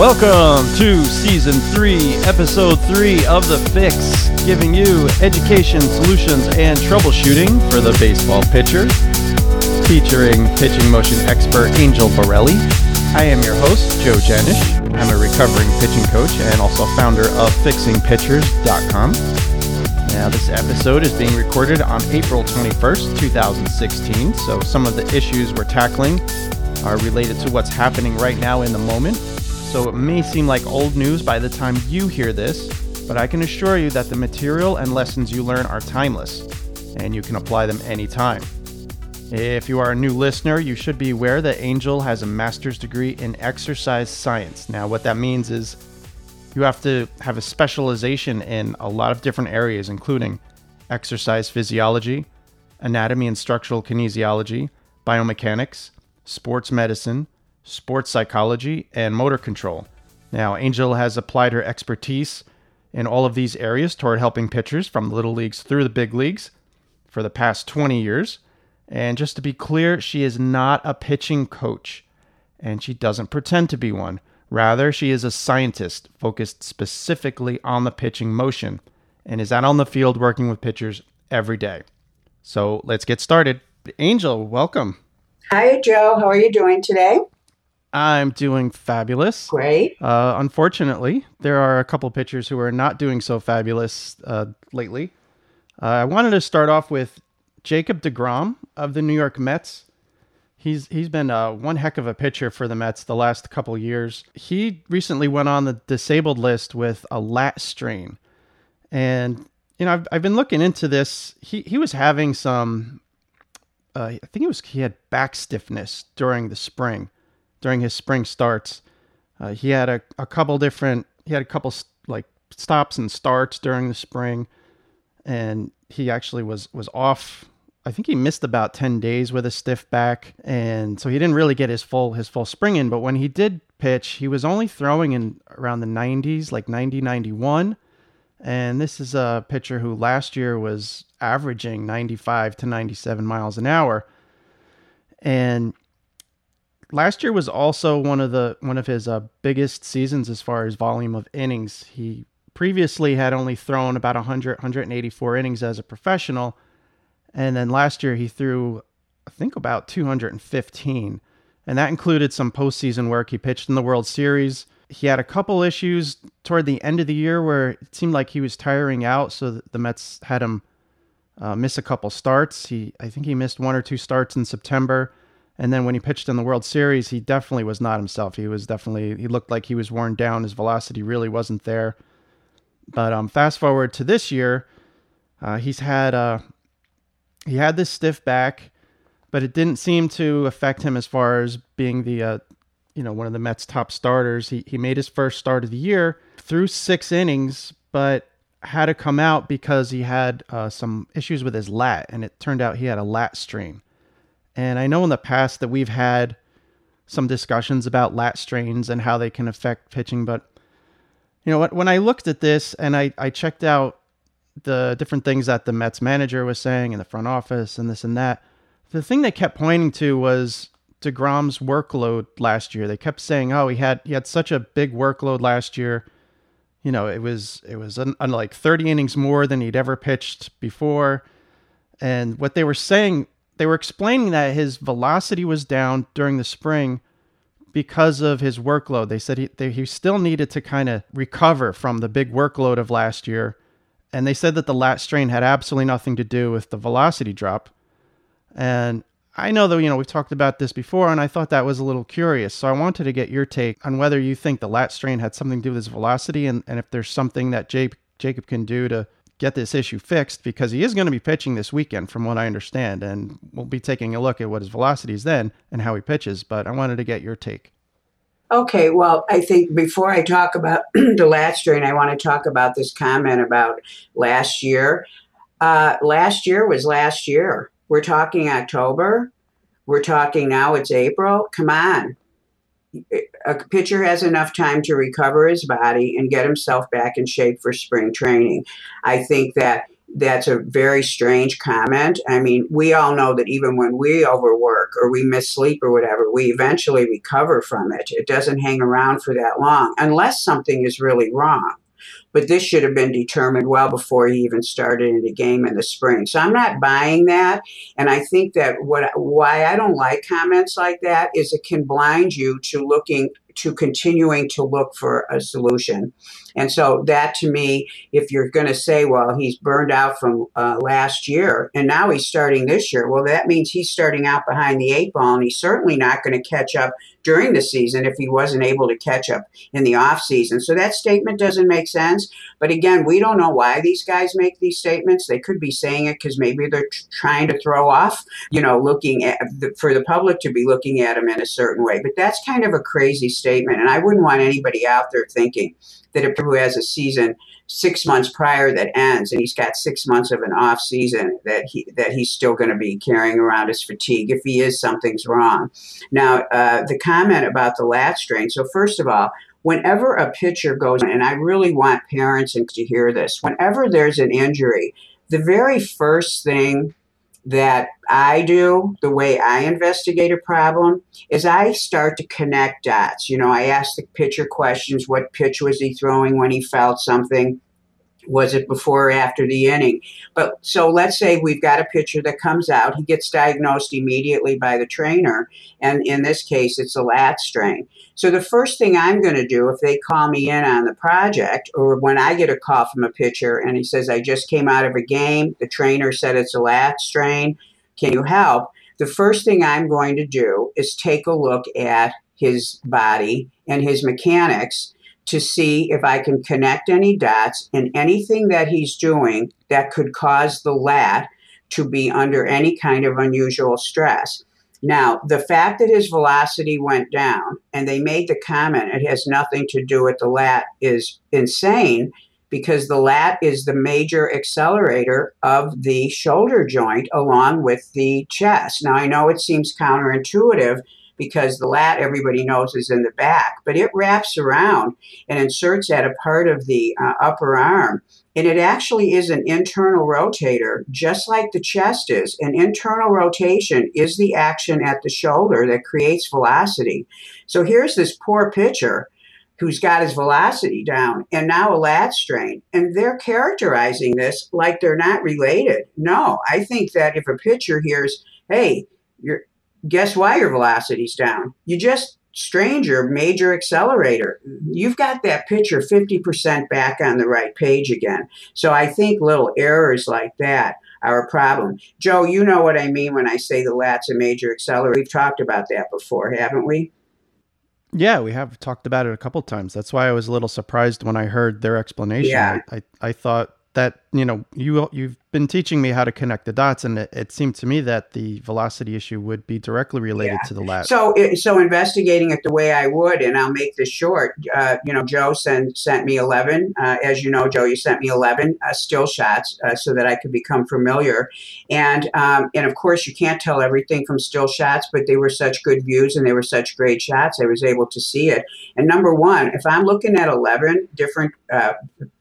Welcome to season three, episode three of The Fix, giving you education, solutions, and troubleshooting for the baseball pitcher. Featuring pitching motion expert Angel Borrelli. I am your host, Joe Janish. I'm a recovering pitching coach and also founder of FixingPitchers.com. Now, this episode is being recorded on April 21st, 2016, so some of the issues we're tackling are related to what's happening right now in the moment. So it may seem like old news by the time you hear this, but I can assure you that the material and lessons you learn are timeless, and you can apply them anytime. If you are a new listener, you should be aware that Angel has a master's degree in exercise science. Now, what that means is you have to have a specialization in a lot of different areas, including exercise physiology, anatomy and structural kinesiology, biomechanics, sports medicine, sports psychology, and motor control. Now, Angel has applied her expertise in all of these areas toward helping pitchers from little leagues through the big leagues for the past 20 years. And just to be clear, she is not a pitching coach, and she doesn't pretend to be one. Rather, she is a scientist focused specifically on the pitching motion and is out on the field working with pitchers every day. So let's get started. Angel, welcome. Hi, Joe. How are you doing today? I'm doing fabulous. Great. Uh, unfortunately, there are a couple pitchers who are not doing so fabulous uh, lately. Uh, I wanted to start off with Jacob DeGrom of the New York Mets. He's he's been uh, one heck of a pitcher for the Mets the last couple years. He recently went on the disabled list with a lat strain, and you know I've I've been looking into this. He he was having some, uh, I think it was he had back stiffness during the spring, during his spring starts. Uh, he had a, a couple different he had a couple like stops and starts during the spring, and he actually was was off I think he missed about 10 days with a stiff back. And so he didn't really get his full his full spring in. But when he did pitch he was only throwing in around the 90s like 90 91 and this is a pitcher who last year was averaging 95 to 97 miles an hour. And last year was also one of the one of his uh, biggest seasons as far as volume of innings he previously had only thrown about 100 184 innings as a professional and then last year he threw, I think, about 215. And that included some postseason work. He pitched in the World Series. He had a couple issues toward the end of the year where it seemed like he was tiring out. So the Mets had him uh, miss a couple starts. He, I think he missed one or two starts in September. And then when he pitched in the World Series, he definitely was not himself. He was definitely, he looked like he was worn down. His velocity really wasn't there. But um, fast forward to this year, uh, he's had uh, he had this stiff back, but it didn't seem to affect him as far as being the uh, you know one of the Mets' top starters. He he made his first start of the year through six innings, but had to come out because he had uh, some issues with his lat, and it turned out he had a lat strain. And I know in the past that we've had some discussions about lat strains and how they can affect pitching, but you know when I looked at this and I, I checked out the different things that the Mets manager was saying in the front office and this and that. The thing they kept pointing to was DeGrom's workload last year. They kept saying, "Oh, he had he had such a big workload last year. You know, it was it was un, like 30 innings more than he'd ever pitched before." And what they were saying, they were explaining that his velocity was down during the spring because of his workload. They said he they, he still needed to kind of recover from the big workload of last year and they said that the lat strain had absolutely nothing to do with the velocity drop. And I know that you know we've talked about this before, and I thought that was a little curious. So I wanted to get your take on whether you think the lat strain had something to do with his velocity, and, and if there's something that Jake, Jacob can do to get this issue fixed, because he is going to be pitching this weekend, from what I understand, and we'll be taking a look at what his velocity is then and how he pitches. But I wanted to get your take. Okay, well, I think before I talk about the lat strain, I want to talk about this comment about last year. Uh, last year was last year. We're talking October. We're talking now it's April. Come on. A pitcher has enough time to recover his body and get himself back in shape for spring training. I think that that's a very strange comment. I mean, we all know that even when we overwork or we miss sleep or whatever, we eventually recover from it. It doesn't hang around for that long unless something is really wrong. But this should have been determined well before he even started in the game in the spring. So I'm not buying that. And I think that what why I don't like comments like that is it can blind you to looking to continuing to look for a solution. And so that to me, if you're going to say, well, he's burned out from uh, last year and now he's starting this year, well, that means he's starting out behind the eight ball and he's certainly not going to catch up during the season if he wasn't able to catch up in the off season. So that statement doesn't make sense. But again, we don't know why these guys make these statements. They could be saying it because maybe they're t- trying to throw off, you know, looking at the, for the public to be looking at him in a certain way. But that's kind of a crazy statement. And I wouldn't want anybody out there thinking that a who has a season six months prior that ends and he's got six months of an off season that he that he's still going to be carrying around his fatigue if he is something's wrong. Now uh, the comment about the lat strain so first of all whenever a pitcher goes and i really want parents to hear this whenever there's an injury the very first thing that I do, the way I investigate a problem, is I start to connect dots. You know, I ask the pitcher questions what pitch was he throwing when he felt something? Was it before or after the inning? But so let's say we've got a pitcher that comes out, he gets diagnosed immediately by the trainer, and in this case, it's a lat strain. So the first thing I'm going to do if they call me in on the project, or when I get a call from a pitcher and he says, I just came out of a game, the trainer said it's a lat strain, can you help? The first thing I'm going to do is take a look at his body and his mechanics to see if I can connect any dots and anything that he's doing that could cause the lat to be under any kind of unusual stress. Now, the fact that his velocity went down and they made the comment it has nothing to do with the lat is insane because the lat is the major accelerator of the shoulder joint along with the chest. Now, I know it seems counterintuitive because the lat everybody knows is in the back, but it wraps around and inserts at a part of the uh, upper arm. And it actually is an internal rotator, just like the chest is. An internal rotation is the action at the shoulder that creates velocity. So here's this poor pitcher who's got his velocity down and now a lat strain. And they're characterizing this like they're not related. No, I think that if a pitcher hears, hey, you're guess why your velocity's down? You just strained your major accelerator. You've got that pitcher 50% back on the right page again. So I think little errors like that are a problem. Joe, you know what I mean when I say the lat's a major accelerator. We've talked about that before, haven't we? Yeah, we have talked about it a couple times. That's why I was a little surprised when I heard their explanation. Yeah. I, I, I thought that you know you you've been teaching me how to connect the dots, and it, it seemed to me that the velocity issue would be directly related yeah. to the lat. So, so investigating it the way I would, and I'll make this short. Uh, you know, Joe sent sent me eleven. Uh, as you know, Joe, you sent me eleven uh, still shots uh, so that I could become familiar. And um, and of course, you can't tell everything from still shots, but they were such good views and they were such great shots. I was able to see it. And number one, if I'm looking at eleven different uh,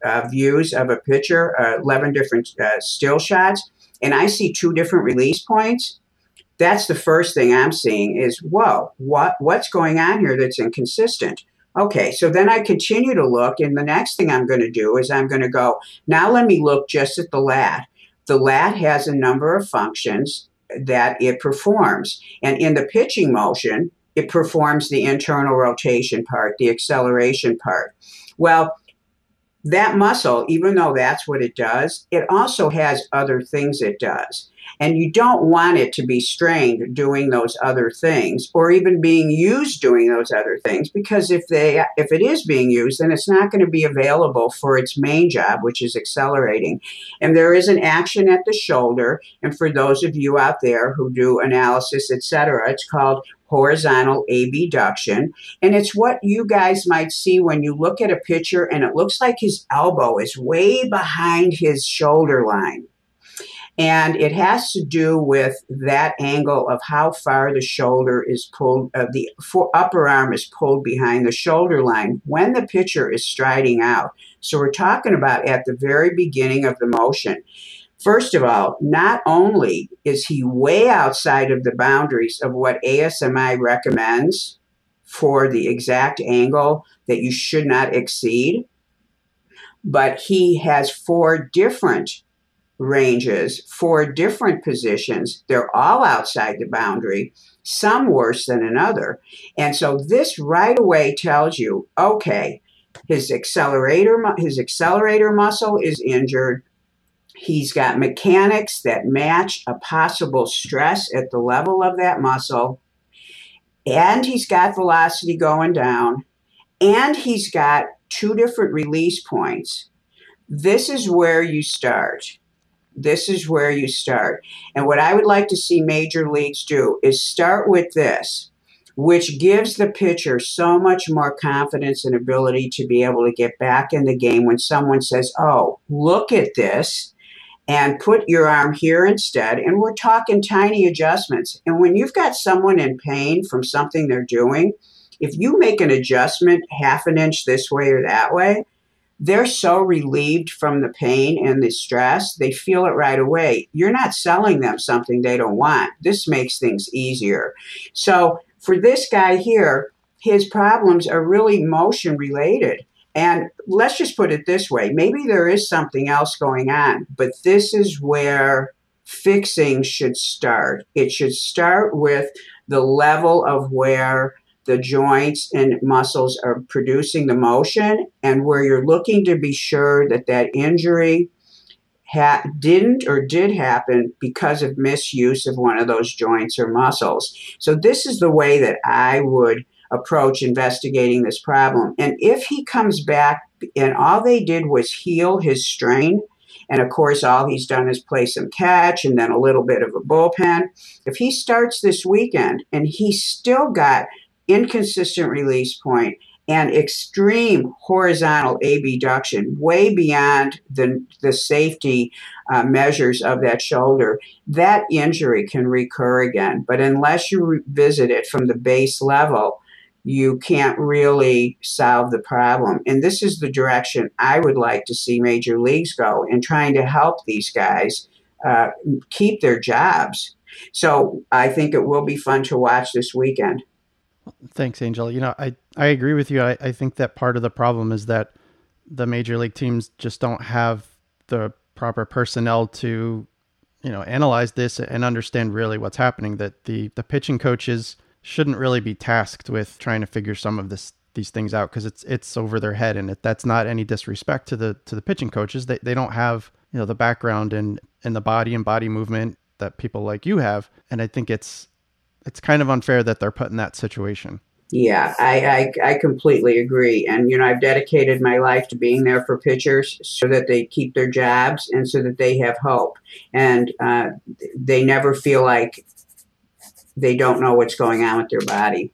uh, views of a picture, eleven different uh, still shots and I see two different release points, that's the first thing I'm seeing is, whoa, what what's going on here that's inconsistent? Okay, so then I continue to look, and the next thing I'm going to do is I'm going to go, now let me look just at the lat. The lat has a number of functions that it performs. And in the pitching motion, it performs the internal rotation part, the acceleration part. Well, that muscle, even though that's what it does, it also has other things it does. And you don't want it to be strained doing those other things or even being used doing those other things because if they if it is being used then it's not going to be available for its main job which is accelerating. And there is an action at the shoulder and for those of you out there who do analysis etc it's called horizontal abduction. And it's what you guys might see when you look at a picture and it looks like his elbow is way behind his shoulder line. And it has to do with that angle of how far the shoulder is pulled, uh, the upper arm is pulled behind the shoulder line when the pitcher is striding out. So we're talking about at the very beginning of the motion. First of all, not only is he way outside of the boundaries of what ASMI recommends for the exact angle that you should not exceed, but he has four different ranges, for different positions. They're all outside the boundary, some worse than another. And so this right away tells you, okay, his accelerator his accelerator muscle is injured He's got mechanics that match a possible stress at the level of that muscle. And he's got velocity going down. And he's got two different release points. This is where you start. This is where you start. And what I would like to see major leagues do is start with this, which gives the pitcher so much more confidence and ability to be able to get back in the game when someone says, Oh, look at this and put your arm here instead. And we're talking tiny adjustments. And when you've got someone in pain from something they're doing, if you make an adjustment half an inch this way or that way, they're so relieved from the pain and the stress, they feel it right away. You're not selling them something they don't want. This makes things easier. So for this guy here, his problems are really motion related. And let's just put it this way maybe there is something else going on, but this is where fixing should start. It should start with the level of where the joints and muscles are producing the motion and where you're looking to be sure that that injury ha- didn't or did happen because of misuse of one of those joints or muscles. So this is the way that I would approach investigating this problem. And if he comes back and all they did was heal his strain, and of course, all he's done is play some catch and then a little bit of a bullpen. If he starts this weekend and he's still got inconsistent release point and extreme horizontal abduction, way beyond the, the safety uh, measures of that shoulder, that injury can recur again. But unless you revisit it from the base level, you can't really solve the problem. And this is the direction I would like to see major leagues go in trying to help these guys uh, keep their jobs. So I think it will be fun to watch this weekend. Thanks, Angel. You know, I, I agree with you. I, I think that part of the problem is that the major league teams just don't have the proper personnel to, you know, analyze this and understand really what's happening. That the the pitching coaches – shouldn't really be tasked with trying to figure some of this these things out because it's it's over their head and it, that's not any disrespect to the to the pitching coaches they, they don't have you know the background and and the body and body movement that people like you have and i think it's it's kind of unfair that they're put in that situation yeah I, I i completely agree and you know i've dedicated my life to being there for pitchers so that they keep their jobs and so that they have hope and uh, they never feel like they don't know what's going on with their body.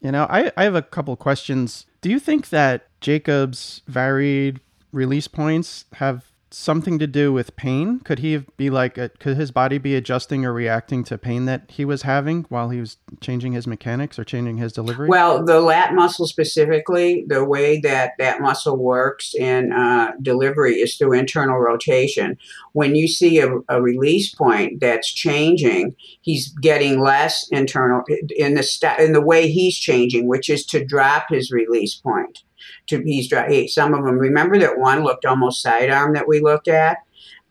You know, I, I have a couple questions. Do you think that Jacob's varied release points have something to do with pain? Could he be like, a, could his body be adjusting or reacting to pain that he was having while he was changing his mechanics or changing his delivery? Well, the lat muscle specifically, the way that that muscle works in uh, delivery is through internal rotation. When you see a, a release point that's changing, he's getting less internal in the st- in the way he's changing, which is to drop his release point to he's some of them. Remember that one looked almost sidearm that we looked at.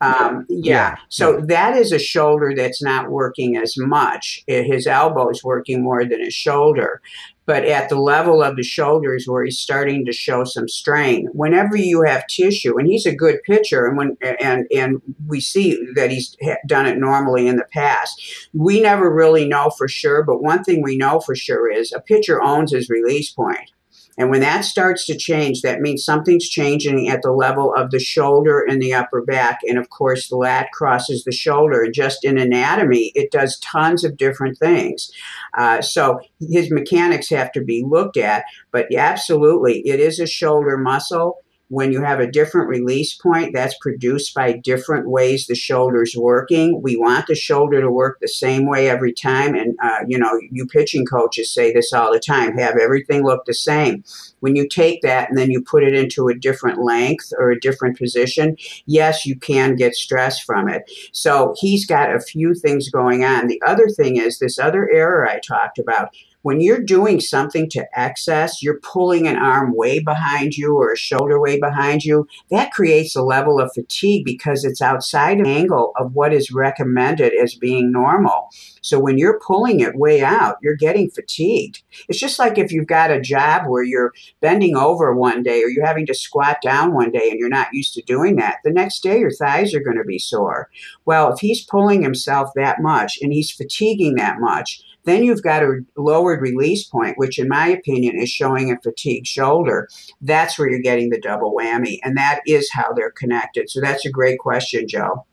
Um, yeah. yeah. So yeah. that is a shoulder that's not working as much. His elbow is working more than his shoulder. But at the level of the shoulders where he's starting to show some strain, whenever you have tissue, and he's a good pitcher, and when and and we see that he's done it normally in the past, we never really know for sure. But one thing we know for sure is a pitcher owns his release point. And when that starts to change, that means something's changing at the level of the shoulder and the upper back. And of course, the lat crosses the shoulder. And just in anatomy, it does tons of different things. Uh, so his mechanics have to be looked at. But absolutely, it is a shoulder muscle. When you have a different release point, that's produced by different ways the shoulder's working. We want the shoulder to work the same way every time. And, uh, you know, you pitching coaches say this all the time have everything look the same. When you take that and then you put it into a different length or a different position, yes, you can get stress from it. So he's got a few things going on. The other thing is this other error I talked about when you're doing something to excess, you're pulling an arm way behind you or a shoulder way behind you. That creates a level of fatigue because it's outside of the angle of what is recommended as being normal. So when you're pulling it way out, you're getting fatigued. It's just like if you've got a job where you're bending over one day or you're having to squat down one day and you're not used to doing that. The next day, your thighs are going to be sore. Well, if he's pulling himself that much and he's fatiguing that much, then you've got a lowered release point, which in my opinion is showing a fatigued shoulder. That's where you're getting the double whammy. And that is how they're connected. So that's a great question, Joe.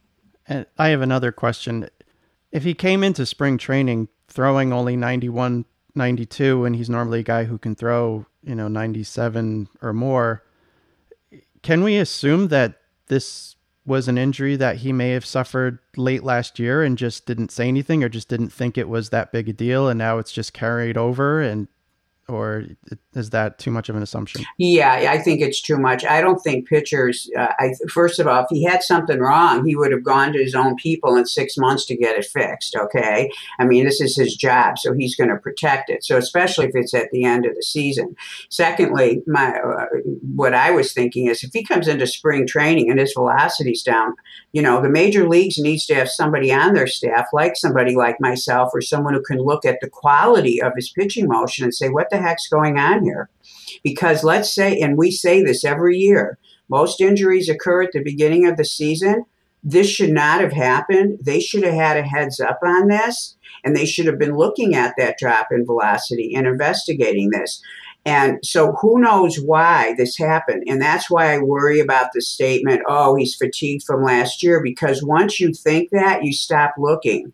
And I have another question. If he came into spring training throwing only 91, 92, and he's normally a guy who can throw, you know, 97 or more, can we assume that this was an injury that he may have suffered late last year and just didn't say anything or just didn't think it was that big a deal. And now it's just carried over and or is that too much of an assumption? Yeah, I think it's too much. I don't think pitchers. Uh, I first of all, if he had something wrong, he would have gone to his own people in six months to get it fixed. Okay, I mean this is his job, so he's going to protect it. So especially if it's at the end of the season. Secondly, my uh, what I was thinking is if he comes into spring training and his velocity's down, you know, the major leagues needs to have somebody on their staff, like somebody like myself, or someone who can look at the quality of his pitching motion and say what the heck's going on here? Because let's say, and we say this every year, most injuries occur at the beginning of the season. This should not have happened. They should have had a heads up on this, and they should have been looking at that drop in velocity and investigating this. And so who knows why this happened? And that's why I worry about the statement, oh, he's fatigued from last year, because once you think that, you stop looking.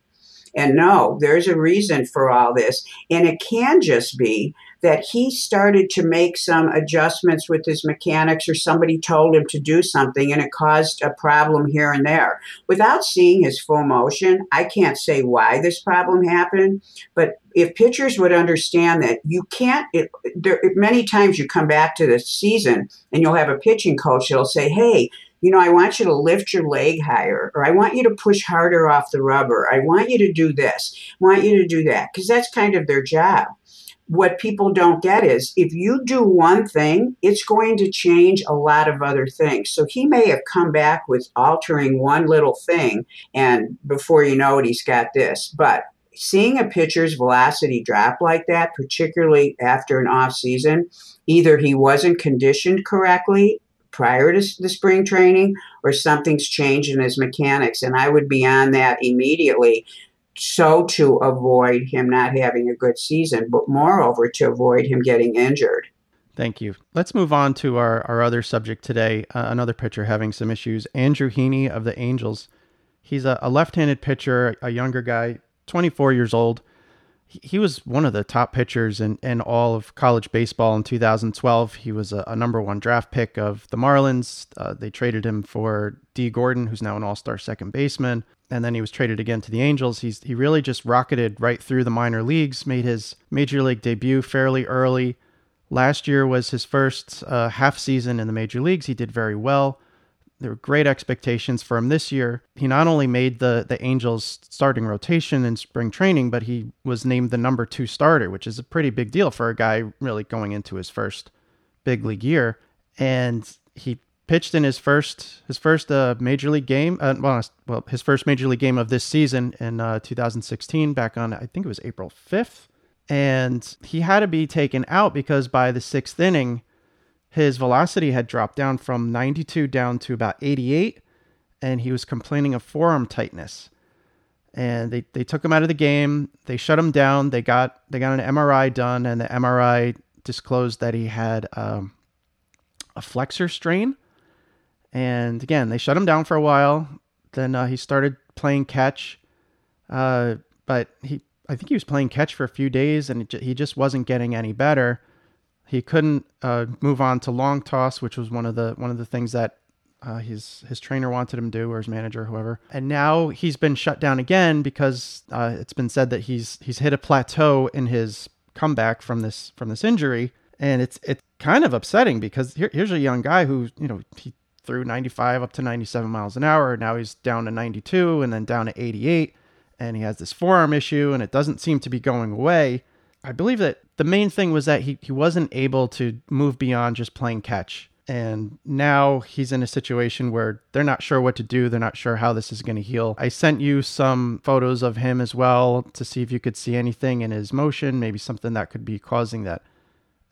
And no, there's a reason for all this. And it can just be that he started to make some adjustments with his mechanics or somebody told him to do something and it caused a problem here and there. Without seeing his full motion, I can't say why this problem happened, but if pitchers would understand that you can't it, there, many times you come back to the season and you'll have a pitching coach that'll say, "Hey, you know, I want you to lift your leg higher, or I want you to push harder off the rubber. I want you to do this. I want you to do that. Because that's kind of their job what people don't get is if you do one thing, it's going to change a lot of other things. So he may have come back with altering one little thing, and before you know it, he's got this. But seeing a pitcher's velocity drop like that, particularly after an off season, either he wasn't conditioned correctly prior to the spring training or something's changed in his mechanics. And I would be on that immediately so to avoid him not having a good season, but moreover to avoid him getting injured. Thank you. Let's move on to our, our other subject today. Uh, another pitcher having some issues. Andrew Heaney of the Angels. He's a, a left handed pitcher, a younger guy, 24 years old. He, was one of the top pitchers in, in all of college baseball in 2012. He was a, a number one draft pick of the Marlins. Uh, they traded him for Dee Gordon, who's now an all star second baseman and then he was traded again to the Angels. He's he really just rocketed right through the minor leagues, made his major league debut fairly early. Last year was his first uh, half season in the major leagues. He did very well. There were great expectations for him this year. He not only made the the Angels starting rotation in spring training, but he was named the number two starter, which is a pretty big deal for a guy really going into his first big league year. And he pitched in his first his first uh, major league game. Uh, well, well, his first major league game of this season in uh, 2016, back on I think it was April 5th, and he had to be taken out because by the sixth inning, his velocity had dropped down from 92 down to about 88, and he was complaining of forearm tightness. And they, they took him out of the game. They shut him down. They got they got an MRI done, and the MRI disclosed that he had um, a flexor strain and again, they shut him down for a while. Then uh, he started playing catch, uh, but he I think he was playing catch for a few days, and he just wasn't getting any better. He couldn't uh, move on to long toss, which was one of the one of the things that uh, his his trainer wanted him to do, or his manager, whoever. And now he's been shut down again because uh, it's been said that he's he's hit a plateau in his comeback from this from this injury, and it's it's kind of upsetting because here, here's a young guy who you know he threw 95 up to 97 miles an hour. Now he's down to 92 and then down to 88, and he has this forearm issue, and it doesn't seem to be going away. I believe that the main thing was that he, he wasn't able to move beyond just playing catch. And now he's in a situation where they're not sure what to do. They're not sure how this is going to heal. I sent you some photos of him as well to see if you could see anything in his motion, maybe something that could be causing that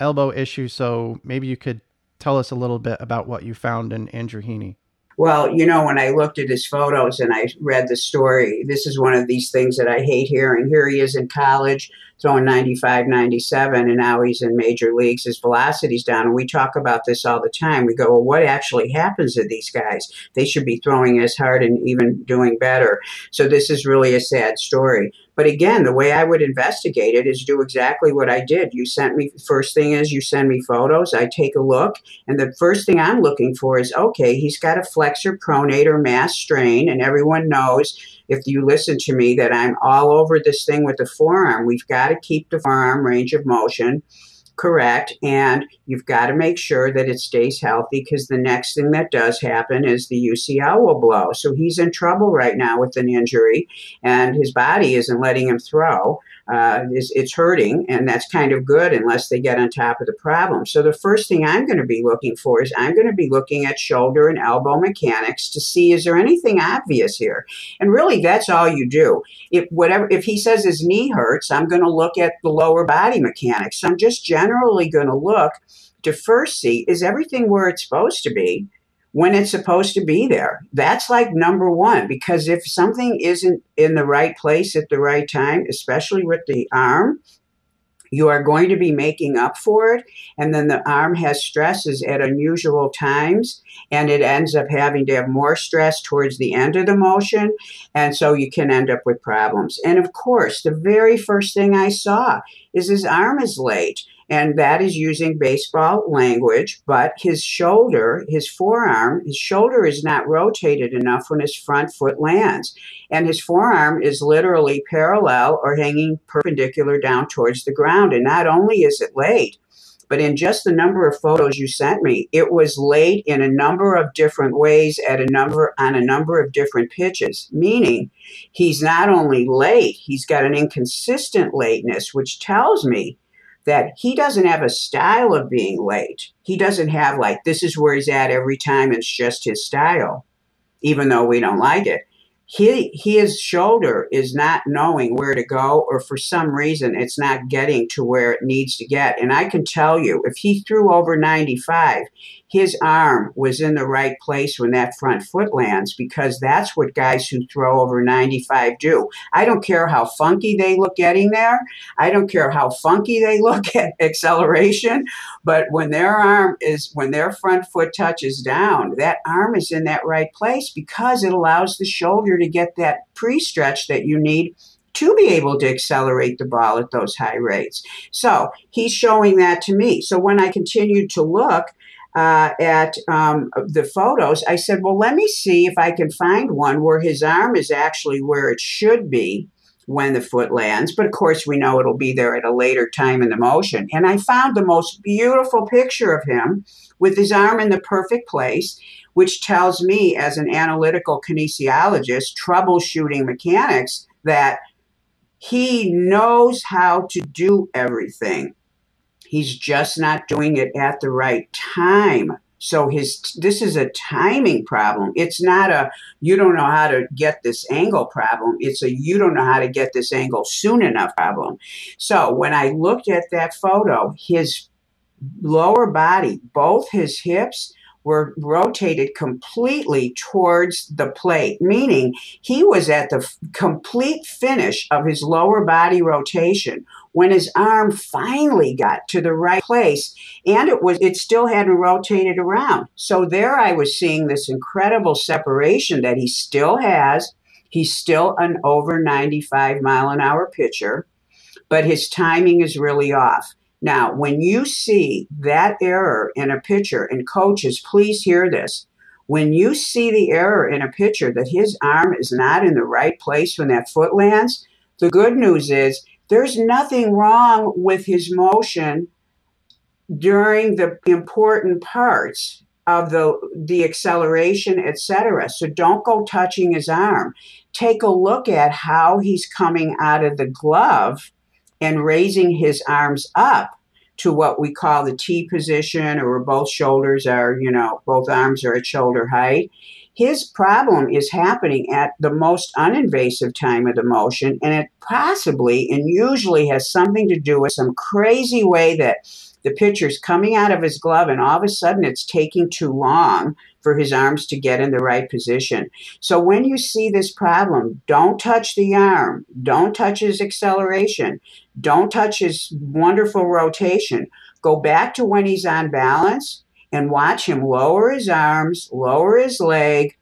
elbow issue. So maybe you could tell us a little bit about what you found in Andrew Heaney. Well, you know, when I looked at his photos and I read the story, this is one of these things that I hate hearing. Here he is in college throwing 95, 97, and now he's in major leagues. His velocity's down. And we talk about this all the time. We go, well, what actually happens to these guys? They should be throwing as hard and even doing better. So this is really a sad story. But again, the way I would investigate it is do exactly what I did. You sent me, first thing is you send me photos, I take a look, and the first thing I'm looking for is okay, he's got a flexor pronator mass strain, and everyone knows if you listen to me that I'm all over this thing with the forearm. We've got to keep the forearm range of motion correct and you've got to make sure that it stays healthy because the next thing that does happen is the UCL will blow. So he's in trouble right now with an injury and his body isn't letting him throw uh, it's, it's hurting, and that's kind of good unless they get on top of the problem. So the first thing I'm going to be looking for is I'm going to be looking at shoulder and elbow mechanics to see is there anything obvious here, and really that's all you do. If whatever if he says his knee hurts, I'm going to look at the lower body mechanics. So I'm just generally going to look to first see is everything where it's supposed to be when it's supposed to be there. That's like number one, because if something isn't in the right place at the right time, especially with the arm, you are going to be making up for it. And then the arm has stresses at unusual times, and it ends up having to have more stress towards the end of the motion. And so you can end up with problems. And of course, the very first thing I saw is his arm is late and that is using baseball language. But his shoulder, his forearm, his shoulder is not rotated enough when his front foot lands. And his forearm is literally parallel or hanging perpendicular down towards the ground. And not only is it late, but in just the number of photos you sent me, it was late in a number of different ways at a number on a number of different pitches. Meaning, he's not only late, he's got an inconsistent lateness, which tells me that he doesn't have a style of being late. He doesn't have like this is where he's at every time. It's just his style, even though we don't like it he, his shoulder is not knowing where to go, or for some reason, it's not getting to where it needs to get. And I can tell you, if he threw over 95, his arm was in the right place when that front foot lands because that's what guys who throw over 95 do. I don't care how funky they look getting there. I don't care how funky they look at acceleration. But when their arm is, when their front foot touches down, that arm is in that right place because it allows the shoulder to get that pre stretch that you need to be able to accelerate the ball at those high rates. So he's showing that to me. So when I continued to look, uh, at um, the photos, I said, well, let me see if I can find one where his arm is actually where it should be when the foot lands. But of course, we know it'll be there at a later time in the motion. And I found the most beautiful picture of him with his arm in the perfect place which tells me, as an analytical kinesiologist, troubleshooting mechanics, that he knows how to do everything. He's just not doing it at the right time. So his this is a timing problem. It's not a you don't know how to get this angle problem. It's a you don't know how to get this angle soon enough problem. So when I looked at that photo, his lower body, both his hips were rotated completely towards the plate, meaning he was at the f- complete finish of his lower body rotation when his arm finally got to the right place and it was it still hadn't rotated around. So there I was seeing this incredible separation that he still has. He's still an over 95 mile an hour pitcher, but his timing is really off. Now, when you see that error in a pitcher, and coaches, please hear this. When you see the error in a pitcher that his arm is not in the right place when that foot lands, the good news is there's nothing wrong with his motion during the important parts of the the acceleration etc so don't go touching his arm take a look at how he's coming out of the glove and raising his arms up to what we call the T position or both shoulders are, you know, both arms are at shoulder height. His problem is happening at the most uninvasive time of the motion, and it possibly and usually has something to do with some crazy way that the pitcher's coming out of his glove and all of a sudden it's taking too long for his arms to get in the right position. So when you see this problem, don't touch the arm, don't touch his acceleration, don't touch his wonderful rotation. Go back to when he's on balance and watch him lower his arms, lower his leg,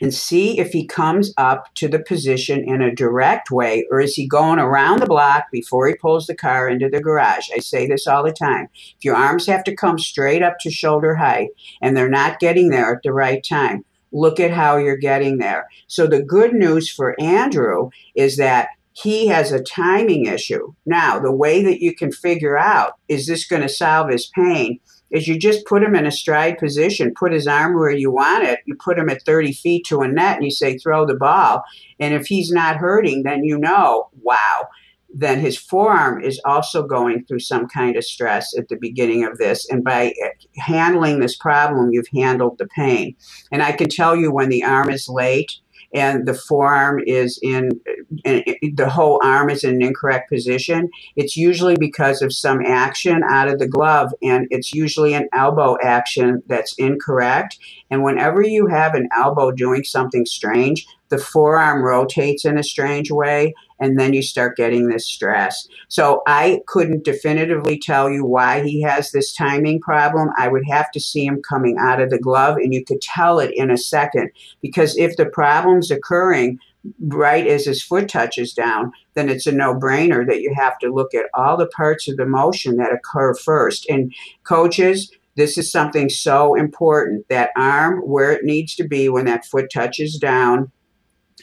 and see if he comes up to the position in a direct way or is he going around the block before he pulls the car into the garage. I say this all the time. If your arms have to come straight up to shoulder height and they're not getting there at the right time, look at how you're getting there. So the good news for Andrew is that he has a timing issue. Now, the way that you can figure out is this going to solve his pain is you just put him in a stride position, put his arm where you want it. You put him at 30 feet to a net and you say, throw the ball. And if he's not hurting, then you know, wow, then his forearm is also going through some kind of stress at the beginning of this. And by eh, handling this problem, you've handled the pain. And I can tell you when the arm is late, and the forearm is in, eh, eh, the whole arm is in an incorrect position, it's usually because of some action out of the glove, and it's usually an elbow action that's incorrect. And whenever you have an elbow doing something strange, the forearm rotates in a strange way, and then you start getting this stress. So I couldn't definitively tell you why he has this timing problem. I would have to see him coming out of the glove, and you could tell it in a second. Because if the problem's occurring right as his foot touches down, then it's a no brainer that you have to look at all the parts of the motion that occur first. And coaches, this is something so important that arm where it needs to be when that foot touches down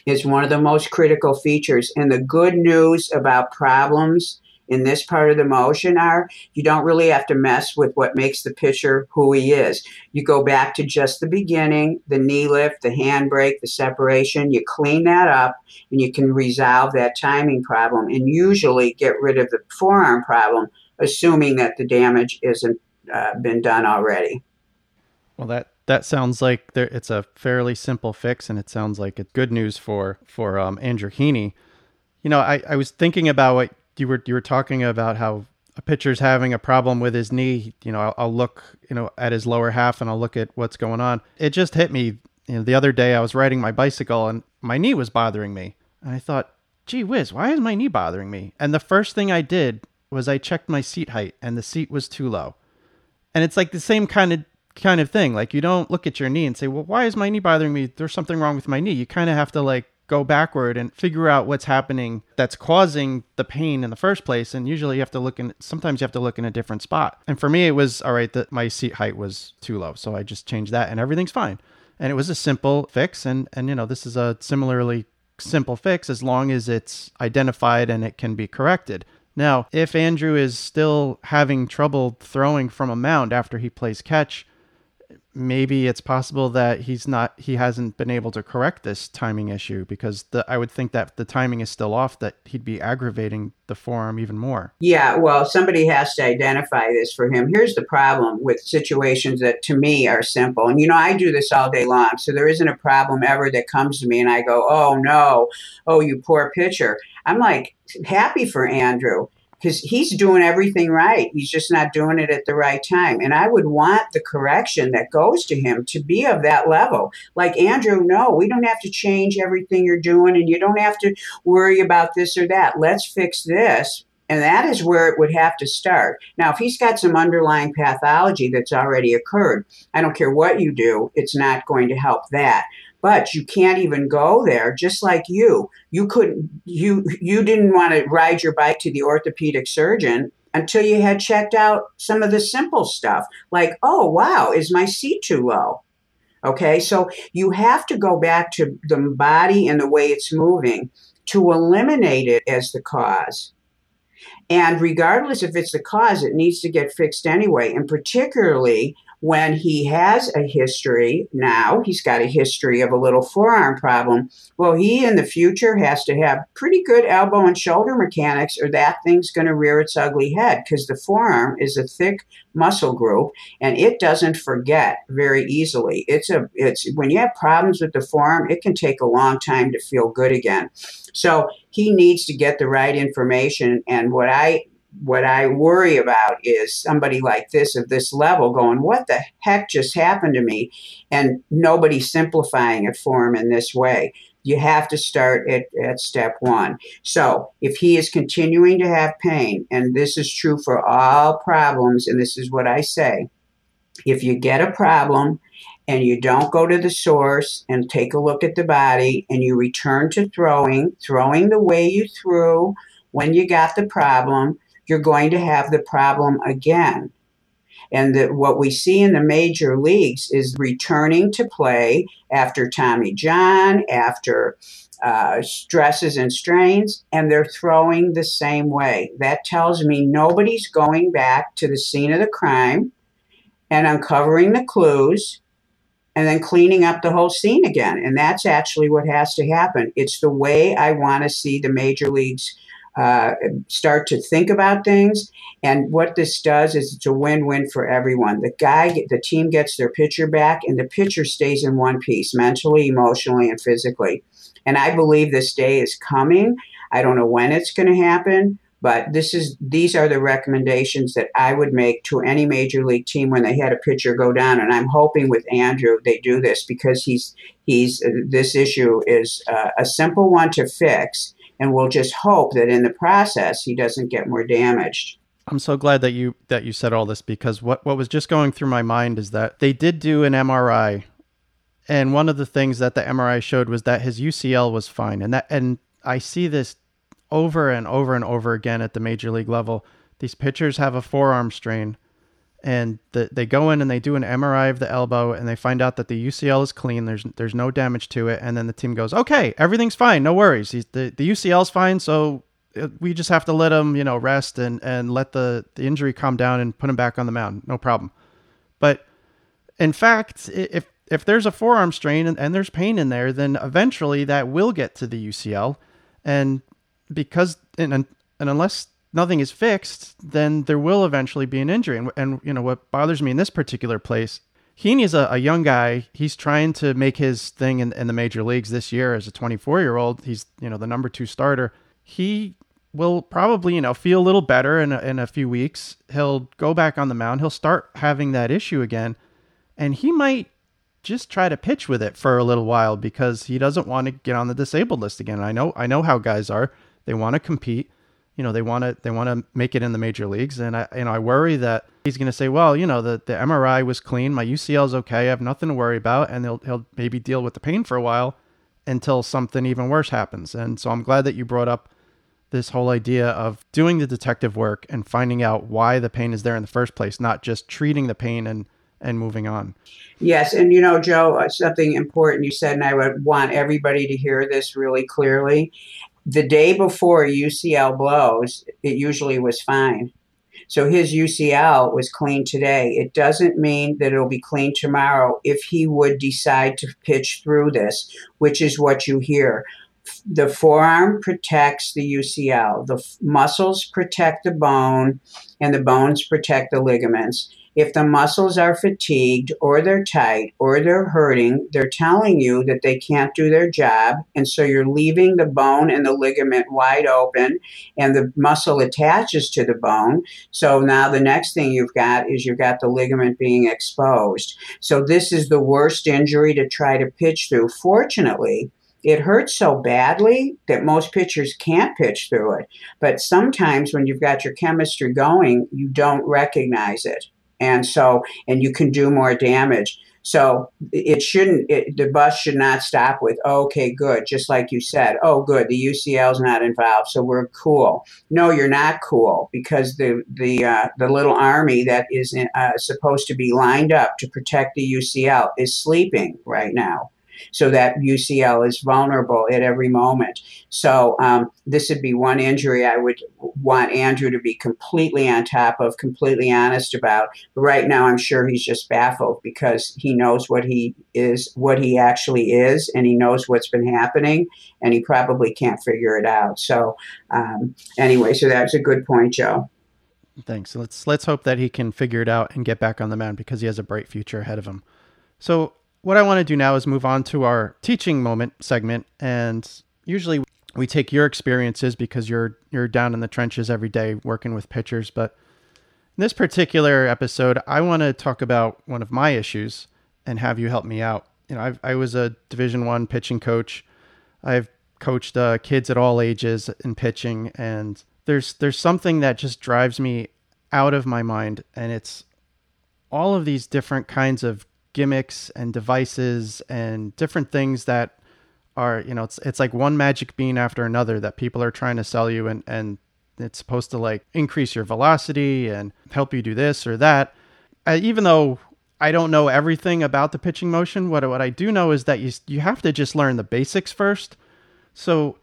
is one of the most critical features. And the good news about problems in this part of the motion are you don't really have to mess with what makes the pitcher who he is. You go back to just the beginning, the knee lift, the handbrake, the separation, you clean that up and you can resolve that timing problem and usually get rid of the forearm problem, assuming that the damage isn't uh, been done already. Well, that that sounds like there, it's a fairly simple fix, and it sounds like it's good news for for um, Andrew Heaney. You know, I, I was thinking about what you were you were talking about how a pitcher's having a problem with his knee. You know, I'll, I'll look you know at his lower half and I'll look at what's going on. It just hit me. You know, the other day I was riding my bicycle and my knee was bothering me, and I thought, gee whiz, why is my knee bothering me? And the first thing I did was I checked my seat height, and the seat was too low. And it's like the same kind of kind of thing. Like you don't look at your knee and say, "Well, why is my knee bothering me? There's something wrong with my knee." You kind of have to like go backward and figure out what's happening that's causing the pain in the first place and usually you have to look in sometimes you have to look in a different spot and for me it was all right that my seat height was too low so i just changed that and everything's fine and it was a simple fix and and you know this is a similarly simple fix as long as it's identified and it can be corrected now if andrew is still having trouble throwing from a mound after he plays catch maybe it's possible that he's not he hasn't been able to correct this timing issue because the I would think that the timing is still off that he'd be aggravating the forearm even more. Yeah, well, somebody has to identify this for him. Here's the problem with situations that to me are simple. And you know, I do this all day long, so there isn't a problem ever that comes to me and I go, "Oh no. Oh, you poor pitcher." I'm like happy for Andrew because he's doing everything right. He's just not doing it at the right time. And I would want the correction that goes to him to be of that level. Like, Andrew, no, we don't have to change everything you're doing and you don't have to worry about this or that. Let's fix this. And that is where it would have to start. Now, if he's got some underlying pathology that's already occurred, I don't care what you do, it's not going to help that but you can't even go there just like you you couldn't you you didn't want to ride your bike to the orthopedic surgeon until you had checked out some of the simple stuff like, oh, wow, is my seat too low? Okay, so you have to go back to the body and the way it's moving to eliminate it as the cause. And regardless if it's the cause, it needs to get fixed anyway. And particularly when he has a history now, he's got a history of a little forearm problem. Well, he in the future has to have pretty good elbow and shoulder mechanics, or that thing's going to rear its ugly head because the forearm is a thick muscle group and it doesn't forget very easily. It's a it's when you have problems with the forearm, it can take a long time to feel good again. So he needs to get the right information. And what I what I worry about is somebody like this of this level going, What the heck just happened to me? And nobody simplifying it for him in this way. You have to start at, at step one. So, if he is continuing to have pain, and this is true for all problems, and this is what I say if you get a problem and you don't go to the source and take a look at the body and you return to throwing, throwing the way you threw when you got the problem, you're going to have the problem again. And the, what we see in the major leagues is returning to play after Tommy John, after uh, stresses and strains, and they're throwing the same way. That tells me nobody's going back to the scene of the crime and uncovering the clues and then cleaning up the whole scene again. And that's actually what has to happen. It's the way I want to see the major leagues uh, start to think about things. And what this does is it's a win-win for everyone. The guy, the team gets their pitcher back, and the pitcher stays in one piece, mentally, emotionally, and physically. And I believe this day is coming. I don't know when it's going to happen, but this is these are the recommendations that I would make to any major league team when they had a pitcher go down. And I'm hoping with Andrew they do this because he's he's this issue is uh, a simple one to fix and we'll just hope that in the process he doesn't get more damaged. I'm so glad that you that you said all this because what what was just going through my mind is that they did do an MRI and one of the things that the MRI showed was that his UCL was fine and that and I see this over and over and over again at the major league level. These pitchers have a forearm strain and the, they go in and they do an MRI of the elbow and they find out that the UCL is clean. There's there's no damage to it, and then the team goes, okay, everything's fine, no worries. He's, the the UCL's fine, so uh, we just have to let him you know rest and and let the the injury calm down and put him back on the mound, no problem. But in fact, if if there's a forearm strain and, and there's pain in there, then eventually that will get to the UCL, and because and and unless nothing is fixed, then there will eventually be an injury. And, and you know what bothers me in this particular place, Heaney is a, a young guy. He's trying to make his thing in, in the major leagues this year as a 24 year old. He's you know the number two starter. He will probably you know feel a little better in a, in a few weeks. He'll go back on the mound. He'll start having that issue again, and he might just try to pitch with it for a little while because he doesn't want to get on the disabled list again. I know I know how guys are. They want to compete you know they want to they want to make it in the major leagues. And i you know i worry that he's going to say well you know the, the mri was clean. My ucl is okay. I have nothing to worry about. And he'll, he'll maybe deal with the pain for a while until something even worse happens. And so i'm glad that you brought up this whole idea of doing the detective work and finding out why the pain is there in the first place not just treating the pain and and moving on. Yes. And you know joe uh, something important you said and i would want everybody to hear this really clearly the day before UCL blows, it usually was fine. So his UCL was clean today. It doesn't mean that it'll be clean tomorrow if he would decide to pitch through this, which is what you hear. The forearm protects the UCL, the muscles protect the bone, and the bones protect the ligaments. If the muscles are fatigued or they're tight or they're hurting, they're telling you that they can't do their job. And so you're leaving the bone and the ligament wide open and the muscle attaches to the bone. So now the next thing you've got is you've got the ligament being exposed. So this is the worst injury to try to pitch through. Fortunately, it hurts so badly that most pitchers can't pitch through it. But sometimes when you've got your chemistry going, you don't recognize it And so, and you can do more damage. So it shouldn't, it, the bus should not stop with, okay, good. Just like you said, oh, good, the UCL's not involved, so we're cool. No, you're not cool because the, the, uh, the little army that is in, uh, supposed to be lined up to protect the UCL is sleeping right now so that UCL is vulnerable at every moment. So um, this would be one injury I would want Andrew to be completely on top of, completely honest about. But right now, I'm sure he's just baffled because he knows what he is, what he actually is, and he knows what's been happening, and he probably can't figure it out. So um, anyway, so that's a good point, Joe. Thanks. Let's let's hope that he can figure it out and get back on the mound because he has a bright future ahead of him. So what I want to do now is move on to our teaching moment segment. And usually we take your experiences because you're you're down in the trenches every day working with pitchers. But in this particular episode, I want to talk about one of my issues and have you help me out. You know, I've, I was a Division One pitching coach. I've coached uh, kids at all ages in pitching, and there's there's something that just drives me out of my mind, and it's all of these different kinds of gimmicks and devices and different things that are you know it's it's like one magic bean after another that people are trying to sell you and and it's supposed to like increase your velocity and help you do this or that. I, even though I don't know everything about the pitching motion what what I do know is that you you have to just learn the basics first. So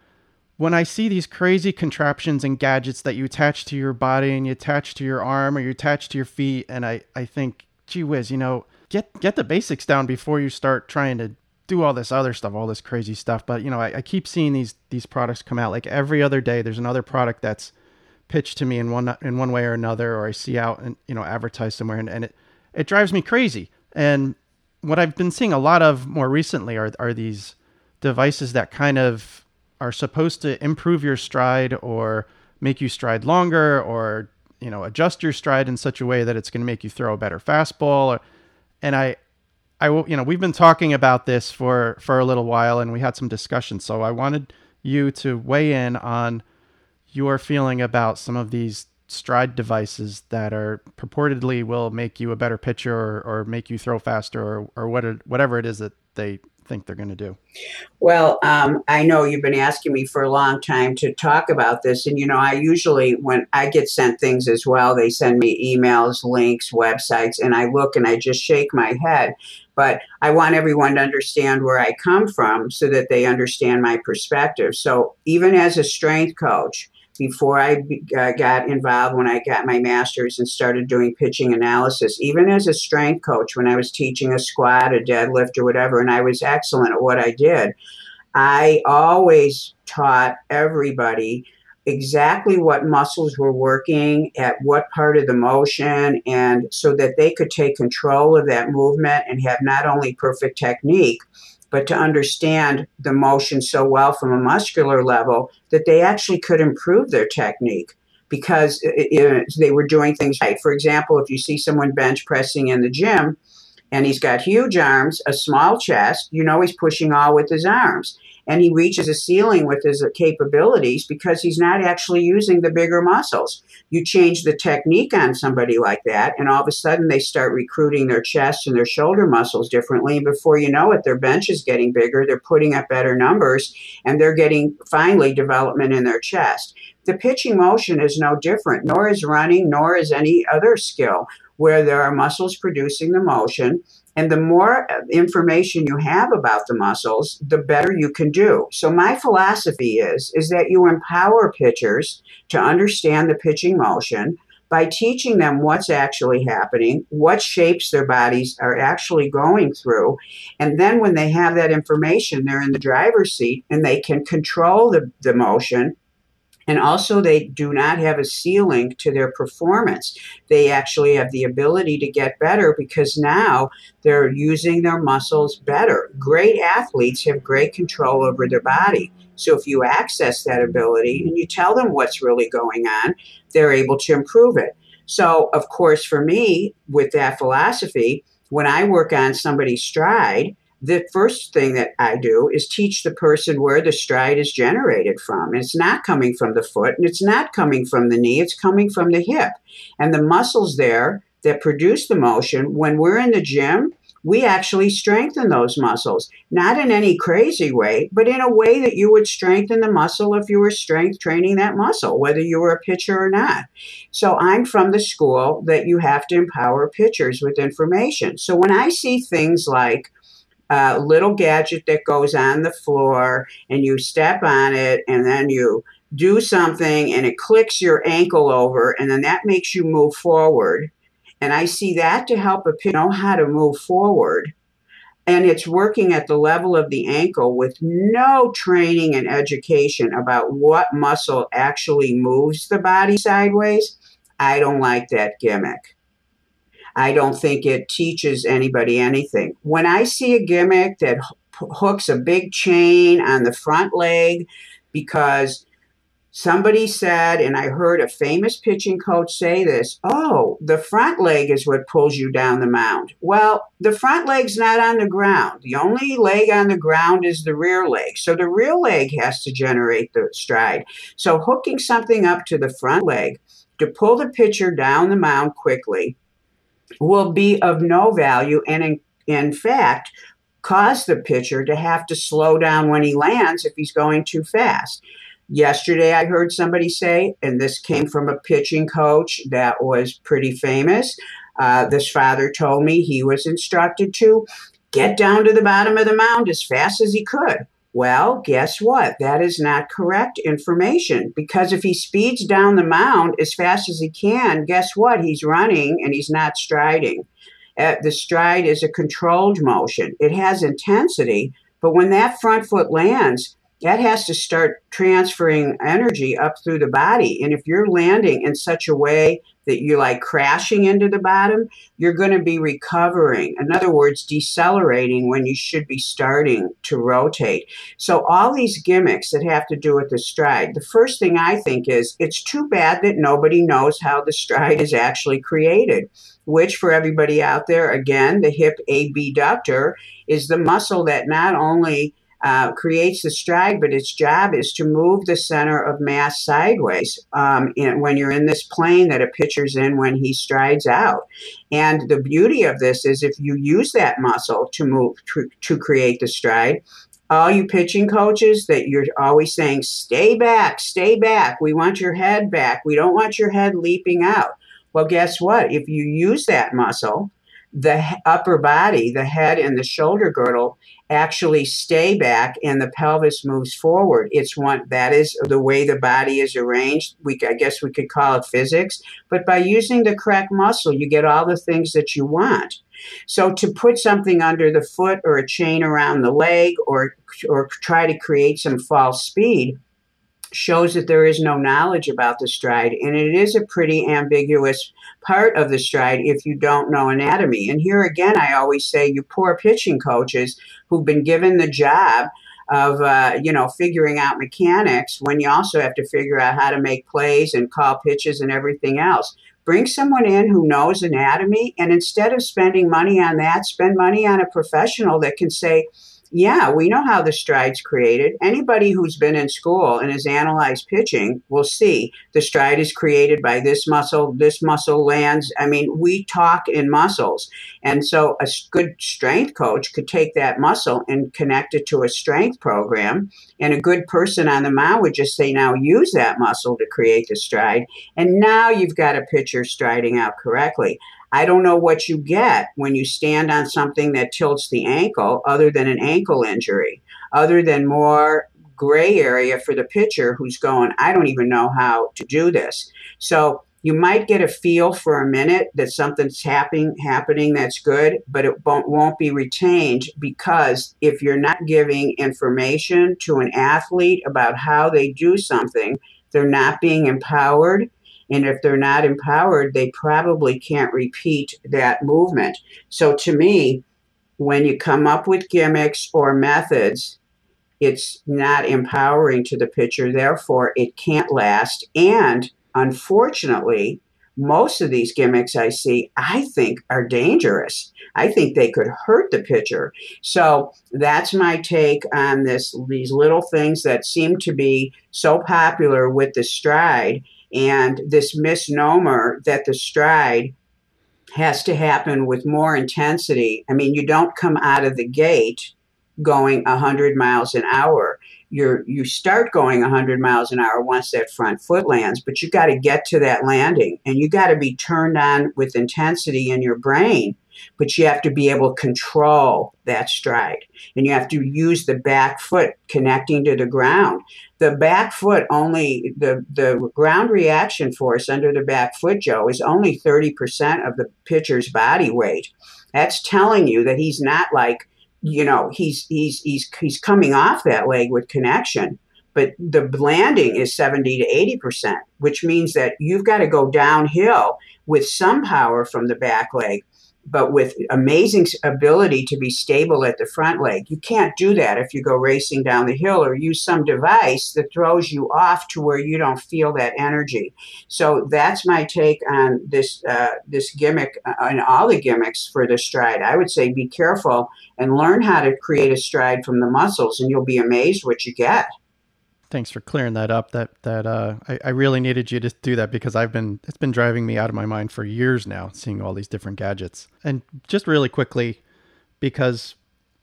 when I see these crazy contraptions and gadgets that you attach to your body and you attach to your arm or you attach to your feet and I I think gee whiz you know get get the basics down before you start trying to do all this other stuff, all this crazy stuff. But you know, I, I, keep seeing these these products come out. Like every other day, there's another product that's pitched to me in one in one way or another, or I see out and you know advertised somewhere, and, and it it drives me crazy. And what I've been seeing a lot of more recently are are these devices that kind of are supposed to improve your stride or make you stride longer or you know adjust your stride in such a way that it's going to make you throw a better fastball or and I, I you know, we've been talking about this for for a little while, and we had some discussion. So I wanted you to weigh in on your feeling about some of these stride devices that are purportedly will make you a better pitcher or, or make you throw faster or, or what whatever it is that they think they're going to do? Well, um, I know you've been asking me for a long time to talk about this. And, you know, I usually, when I get sent things as well, they send me emails, links, websites, and I look and I just shake my head. But I want everyone to understand where I come from so that they understand my perspective. So, even as a strength coach, before I uh, got involved when I got my master's and started doing pitching analysis, even as a strength coach, when I was teaching a squat, a deadlift, or whatever, and I was excellent at what I did, I always taught everybody exactly what muscles were working at what part of the motion and so that they could take control of that movement and have not only perfect technique but to understand the motion so well from a muscular level that they actually could improve their technique because uh, uh, it, it, they were doing things right. For example, if you see someone bench pressing in the gym and he's got huge arms, a small chest, you know he's pushing all with his arms and he reaches a ceiling with his capabilities because he's not actually using the bigger muscles. You change the technique on somebody like that, and all of a sudden they start recruiting their chest and their shoulder muscles differently. And before you know it, their bench is getting bigger, they're putting up better numbers, and they're getting finally development in their chest. The pitching motion is no different, nor is running, nor is any other skill where there are muscles producing the motion and the more uh, information you have about the muscles, the better you can do. So my philosophy is is that you empower pitchers to understand the pitching motion by teaching them what's actually happening, what shapes their bodies are actually going through. And then when they have that information, they're in the driver's seat and they can control the, the motion and also, they do not have a ceiling to their performance. They actually have the ability to get better because now they're using their muscles better. Great athletes have great control over their body. So, if you access that ability and you tell them what's really going on, they're able to improve it. So, of course, for me, with that philosophy, when I work on somebody's stride, the first thing that I do is teach the person where the stride is generated from. It's not coming from the foot and it's not coming from the knee, it's coming from the hip. And the muscles there that produce the motion, when we're in the gym, we actually strengthen those muscles, not in any crazy way, but in a way that you would strengthen the muscle if you were strength training that muscle, whether you were a pitcher or not. So I'm from the school that you have to empower pitchers with information. So when I see things like a little gadget that goes on the floor and you step on it and then you do something and it clicks your ankle over and then that makes you move forward and I see that to help a pitcher know how to move forward. And it's working at the level of the ankle with no training and education about what muscle actually moves the body sideways. I don't like that gimmick. I don't think it teaches anybody anything. When I see a gimmick that hooks a big chain on the front leg because Somebody said, and I heard a famous pitching coach say this oh, the front leg is what pulls you down the mound. Well, the front leg's not on the ground. The only leg on the ground is the rear leg. So the rear leg has to generate the stride. So hooking something up to the front leg to pull the pitcher down the mound quickly will be of no value and, in, in fact, cause the pitcher to have to slow down when he lands if he's going too fast. Yesterday, I heard somebody say, and this came from a pitching coach that was pretty famous. Uh, this father told me he was instructed to get down to the bottom of the mound as fast as he could. Well, guess what? That is not correct information because if he speeds down the mound as fast as he can, guess what? He's running and he's not striding. Uh, the stride is a controlled motion, it has intensity, but when that front foot lands, that has to start transferring energy up through the body. And if you're landing in such a way that you're like crashing into the bottom, you're going to be recovering. In other words, decelerating when you should be starting to rotate. So, all these gimmicks that have to do with the stride, the first thing I think is it's too bad that nobody knows how the stride is actually created. Which, for everybody out there, again, the hip abductor is the muscle that not only uh, creates the stride, but its job is to move the center of mass sideways um, in, when you're in this plane that a pitcher's in when he strides out. And the beauty of this is if you use that muscle to move to, to create the stride, all you pitching coaches that you're always saying, stay back, stay back. We want your head back. We don't want your head leaping out. Well, guess what? If you use that muscle, the upper body, the head and the shoulder girdle actually stay back and the pelvis moves forward. It's one that is the way the body is arranged. We I guess we could call it physics, but by using the correct muscle, you get all the things that you want. So to put something under the foot or a chain around the leg or or try to create some false speed shows that there is no knowledge about the stride, and it is a pretty ambiguous part of the stride if you don't know anatomy. And here again, I always say, you poor pitching coaches who've been given the job of uh, you know figuring out mechanics when you also have to figure out how to make plays and call pitches and everything else. Bring someone in who knows anatomy, and instead of spending money on that, spend money on a professional that can say yeah, we know how the stride's created. Anybody who's been in school and has analyzed pitching will see the stride is created by this muscle, this muscle lands. I mean, we talk in muscles. And so a good strength coach could take that muscle and connect it to a strength program. And a good person on the mound would just say, now use that muscle to create the stride. And now you've got a pitcher striding out correctly. I don't know what you get when you stand on something that tilts the ankle, other than an ankle injury, other than more gray area for the pitcher who's going, I don't even know how to do this. So you might get a feel for a minute that something's happening happening that's good, but it won't, won't be retained because if you're not giving information to an athlete about how they do something, they're not being empowered and if they're not empowered, they probably can't repeat that movement. So to me, when you come up with gimmicks or methods, it's not empowering to the pitcher. Therefore, it can't last. And unfortunately, most of these gimmicks I see, I think are dangerous. I think they could hurt the pitcher. So that's my take on this these little things that seem to be so popular with the stride and this misnomer that the stride has to happen with more intensity. I mean, you don't come out of the gate going 100 miles an hour. You're you start going 100 miles an hour once that front foot lands, but you got to get to that landing and you got to be turned on with intensity in your brain but you have to be able to control that stride and you have to use the back foot connecting to the ground. The back foot only the the ground reaction force under the back foot joe is only 30% of the pitcher's body weight. That's telling you that he's not like you know he's he's he's he's coming off that leg with connection but the landing is 70 to 80% which means that you've got to go downhill with some power from the back leg but with amazing ability to be stable at the front leg. You can't do that if you go racing down the hill or use some device that throws you off to where you don't feel that energy. So that's my take on this uh, this gimmick uh, and all the gimmicks for the stride. I would say be careful and learn how to create a stride from the muscles, and you'll be amazed what you get. Thanks for clearing that up. That that uh, I, I really needed you to do that because I've been it's been driving me out of my mind for years now, seeing all these different gadgets. And just really quickly, because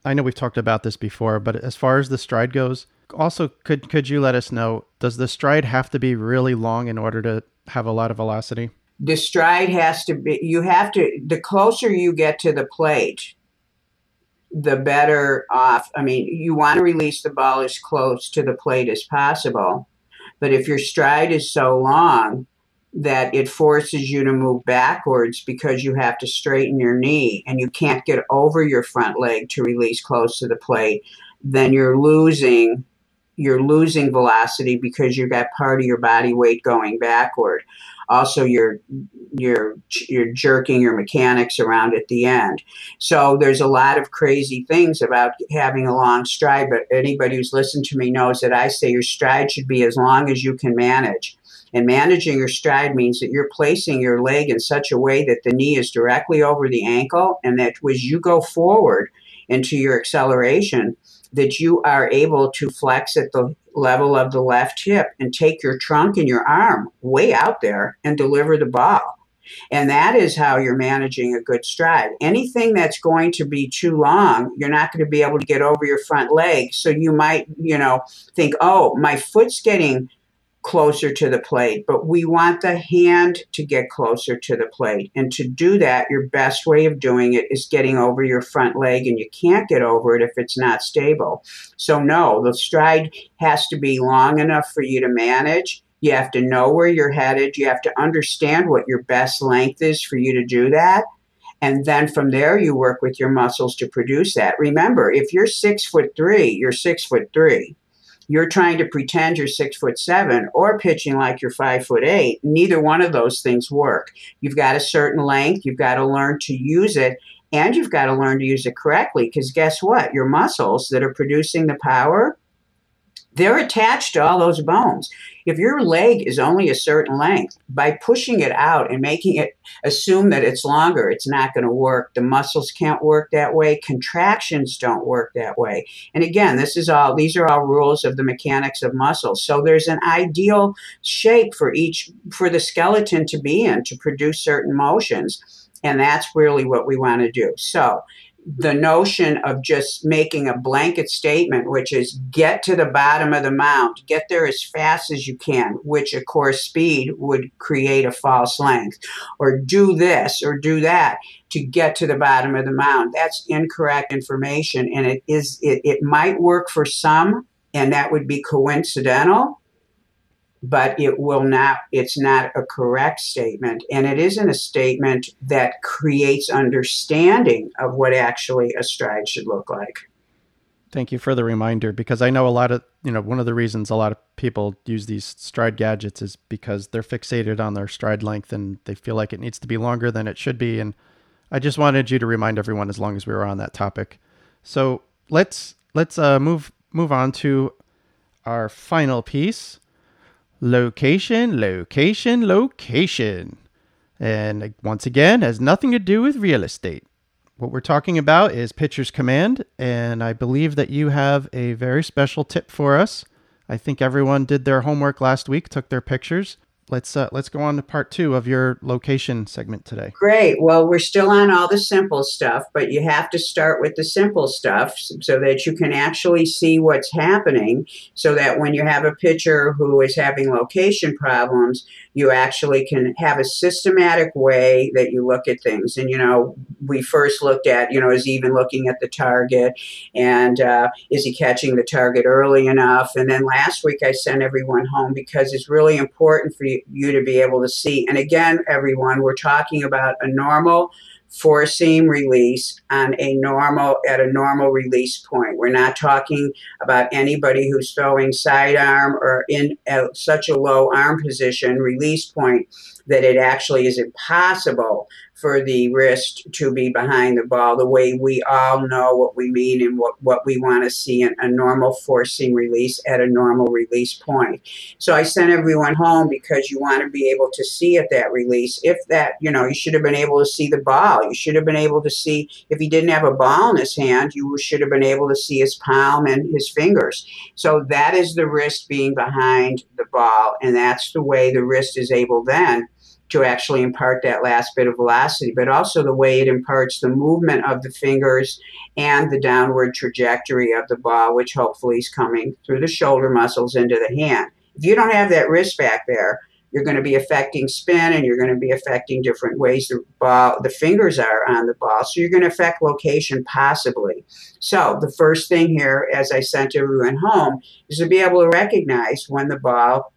I know we've talked about this before, but as far as the stride goes, also could could you let us know does the stride have to be really long in order to have a lot of velocity? The stride has to be. You have to. The closer you get to the plate, the better off. I mean, you want to release the ball as close to the plate as possible. But if your stride is so long that it forces you to move backwards because you have to straighten your knee and you can't get over your front leg to release close to the plate, then you're losing you're losing velocity because you've got part of your body weight going backward also you're you're you're jerking your mechanics around at the end. So there's a lot of crazy things about having a long stride. But anybody who's listened to me knows that I say your stride should be as long as you can manage. And managing your stride means that you're placing your leg in such a way that the knee is directly over the ankle, and that as you go forward into your acceleration, that you are able to flex at the level of the left hip and take your trunk and your arm way out there and deliver the ball. And that is how you're managing a good stride. Anything that's going to be too long, you're not going to be able to get over your front leg. So you might, you know, think, oh, my foot's getting closer to the plate, but we want the hand to get closer to the plate. And to do that, your best way of doing it is getting over your front leg, and you can't get over it if it's not stable. So, no, the stride has to be long enough for you to manage. You have to know where you're headed. You have to understand what your best length is for you to do that. And then from there, you work with your muscles to produce that. Remember, if you're six foot three, you're six foot three you're trying to pretend you're six foot seven or pitching like you're five foot eight. Neither one of those things work. You've got a certain length, you've got to learn to use it, and you've got to learn to use it correctly because guess what? Your muscles that are producing the power, they're attached to all those bones. If your leg is only a certain length, by pushing it out and making it assume that it's longer, it's not going to work. The muscles can't work that way. Contractions don't work that way. And again, this is all these are all rules of the mechanics of muscles. So there's an ideal shape for each for the skeleton to be in to produce certain motions. And that's really what we want to do. So the notion of just making a blanket statement, which is get to the bottom of the mound, get there as fast as you can, which of course speed would create a false length, or do this or do that to get to the bottom of the mound. That's incorrect information, and it is it, it might work for some, and that would be coincidental but it will not it's not a correct statement. And it isn't a statement that creates understanding of what actually a stride should look like. Thank you for the reminder because i know a lot of you know one of the reasons a lot of people use these stride gadgets is because they're fixated on their stride length and they feel like it needs to be longer than it should be. And i just wanted you to remind everyone as long as we were on that topic. So let's let's uh, move move on to our final piece Location, location, location. And once again, has nothing to do with real estate. What we're talking about is Pitcher's Command, and I believe that you have a very special tip for us. I think everyone did their homework last week, took their pictures. Let's uh, let's go on to part two of your location segment today. Great. Well, we're still on all the simple stuff, but you have to start with the simple stuff so that you can actually see what's happening. So that when you have a pitcher who is having location problems, you actually can have a systematic way that you look at things. And you know, we first looked at you know is he even looking at the target, and uh, is he catching the target early enough? And then last week I sent everyone home because it's really important for you you to be able to see. And again, everyone, we're talking about a normal four seam release on a normal at a normal release point. We're not talking about anybody who's throwing sidearm or in such a low arm position release point that it actually is impossible for the wrist to be behind the ball the way we all know what we mean and what, what we want to see in a normal four seam release at a normal release point. So I sent everyone home because you want to be able to see at that release. If that, you know, you should have been able to see the ball. You should have been able to see, if he didn't have a ball in his hand, you should have been able to see his palm and his fingers. So that is the wrist being behind the ball. And that's the way the wrist is able then to actually impart that last bit of velocity, but also the way it imparts the movement of the fingers and the downward trajectory of the ball, which hopefully is coming through the shoulder muscles into the hand. If you don't have that wrist back there, you're going to be affecting spin and you're going to be affecting different ways the ball the fingers are on the ball so you're going to affect location possibly so the first thing here as i sent everyone home is to be able to recognize when the ball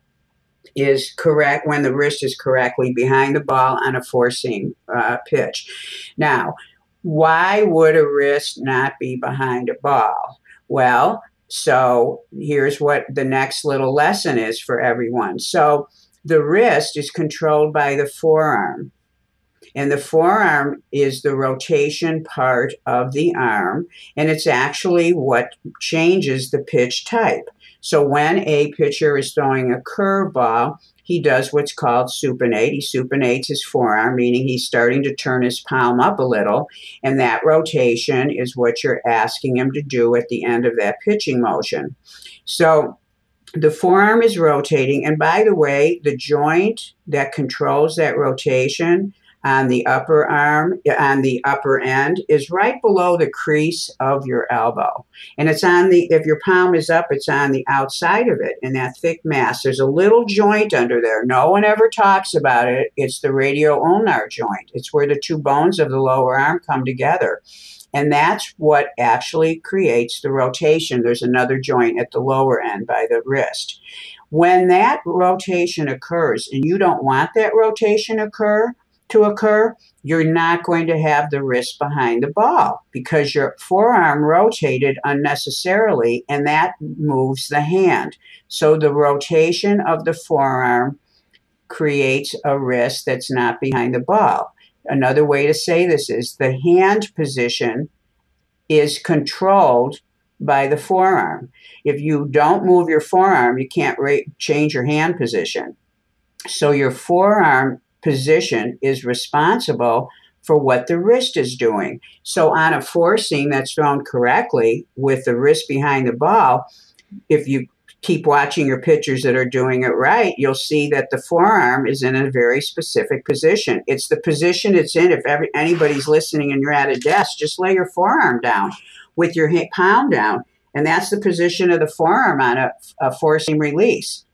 is correct when the wrist is correctly behind the ball on a four seam uh, pitch. Now, why would a wrist not be behind a ball? Well, so here's what the next little lesson is for everyone. So the wrist is controlled by the forearm. And the forearm is the rotation part of the arm, and it's actually what changes the pitch type. So when a pitcher is throwing a curveball, he does what's called supinate. He supinates his forearm, meaning he's starting to turn his palm up a little. And that rotation is what you're asking him to do at the end of that pitching motion. So the forearm is rotating. And by the way, the joint that controls that rotation on the upper arm, on the upper end, is right below the crease of your elbow. And it's on the, if your palm is up, it's on the outside of it in that thick mass. There's a little joint under there. No one ever talks about it. It's the radial ulnar joint, it's where the two bones of the lower arm come together. And that's what actually creates the rotation. There's another joint at the lower end by the wrist. When that rotation occurs, and you don't want that rotation occur, to occur, you're not going to have the wrist behind the ball because your forearm rotated unnecessarily and that moves the hand. So the rotation of the forearm creates a wrist that's not behind the ball. Another way to say this is the hand position is controlled by the forearm. If you don't move your forearm, you can't change your hand position. So your forearm position is responsible for what the wrist is doing. So on a four seam that's thrown correctly with the wrist behind the ball, if you keep watching your pitchers that are doing it right, you'll see that the forearm is in a very specific position. It's the position it's in. If every, anybody's listening and you're at a desk, just lay your forearm down with your hip palm down. And that's the position of the forearm on a, a four seam release.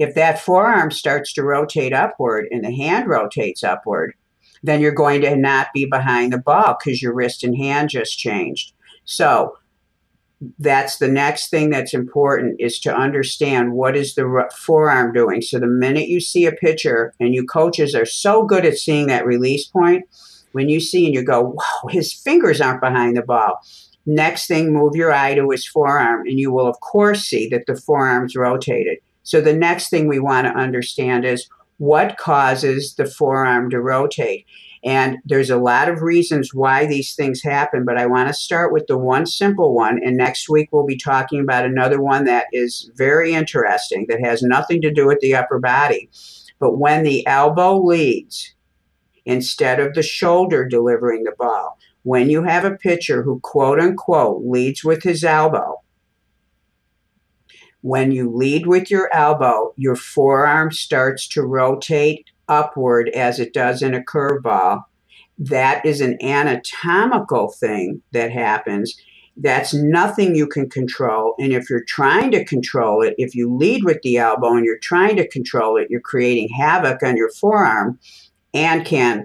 If that forearm starts to rotate upward and the hand rotates upward, then you're going to not be behind the ball because your wrist and hand just changed. So that's the next thing that's important is to understand what is the forearm doing. So the minute you see a pitcher, and you coaches are so good at seeing that release point, when you see and you go, wow, his fingers aren't behind the ball. Next thing, move your eye to his forearm, and you will, of course, see that the forearm's rotated. So the next thing we want to understand is what causes the forearm to rotate. And there's a lot of reasons why these things happen, but I want to start with the one simple one. And next week we'll be talking about another one that is very interesting that has nothing to do with the upper body. But when the elbow leads instead of the shoulder delivering the ball, when you have a pitcher who quote unquote leads with his elbow, When you lead with your elbow, your forearm starts to rotate upward as it does in a curveball. That is an anatomical thing that happens. That's nothing you can control. And if you're trying to control it, if you lead with the elbow and you're trying to control it, you're creating havoc on your forearm and can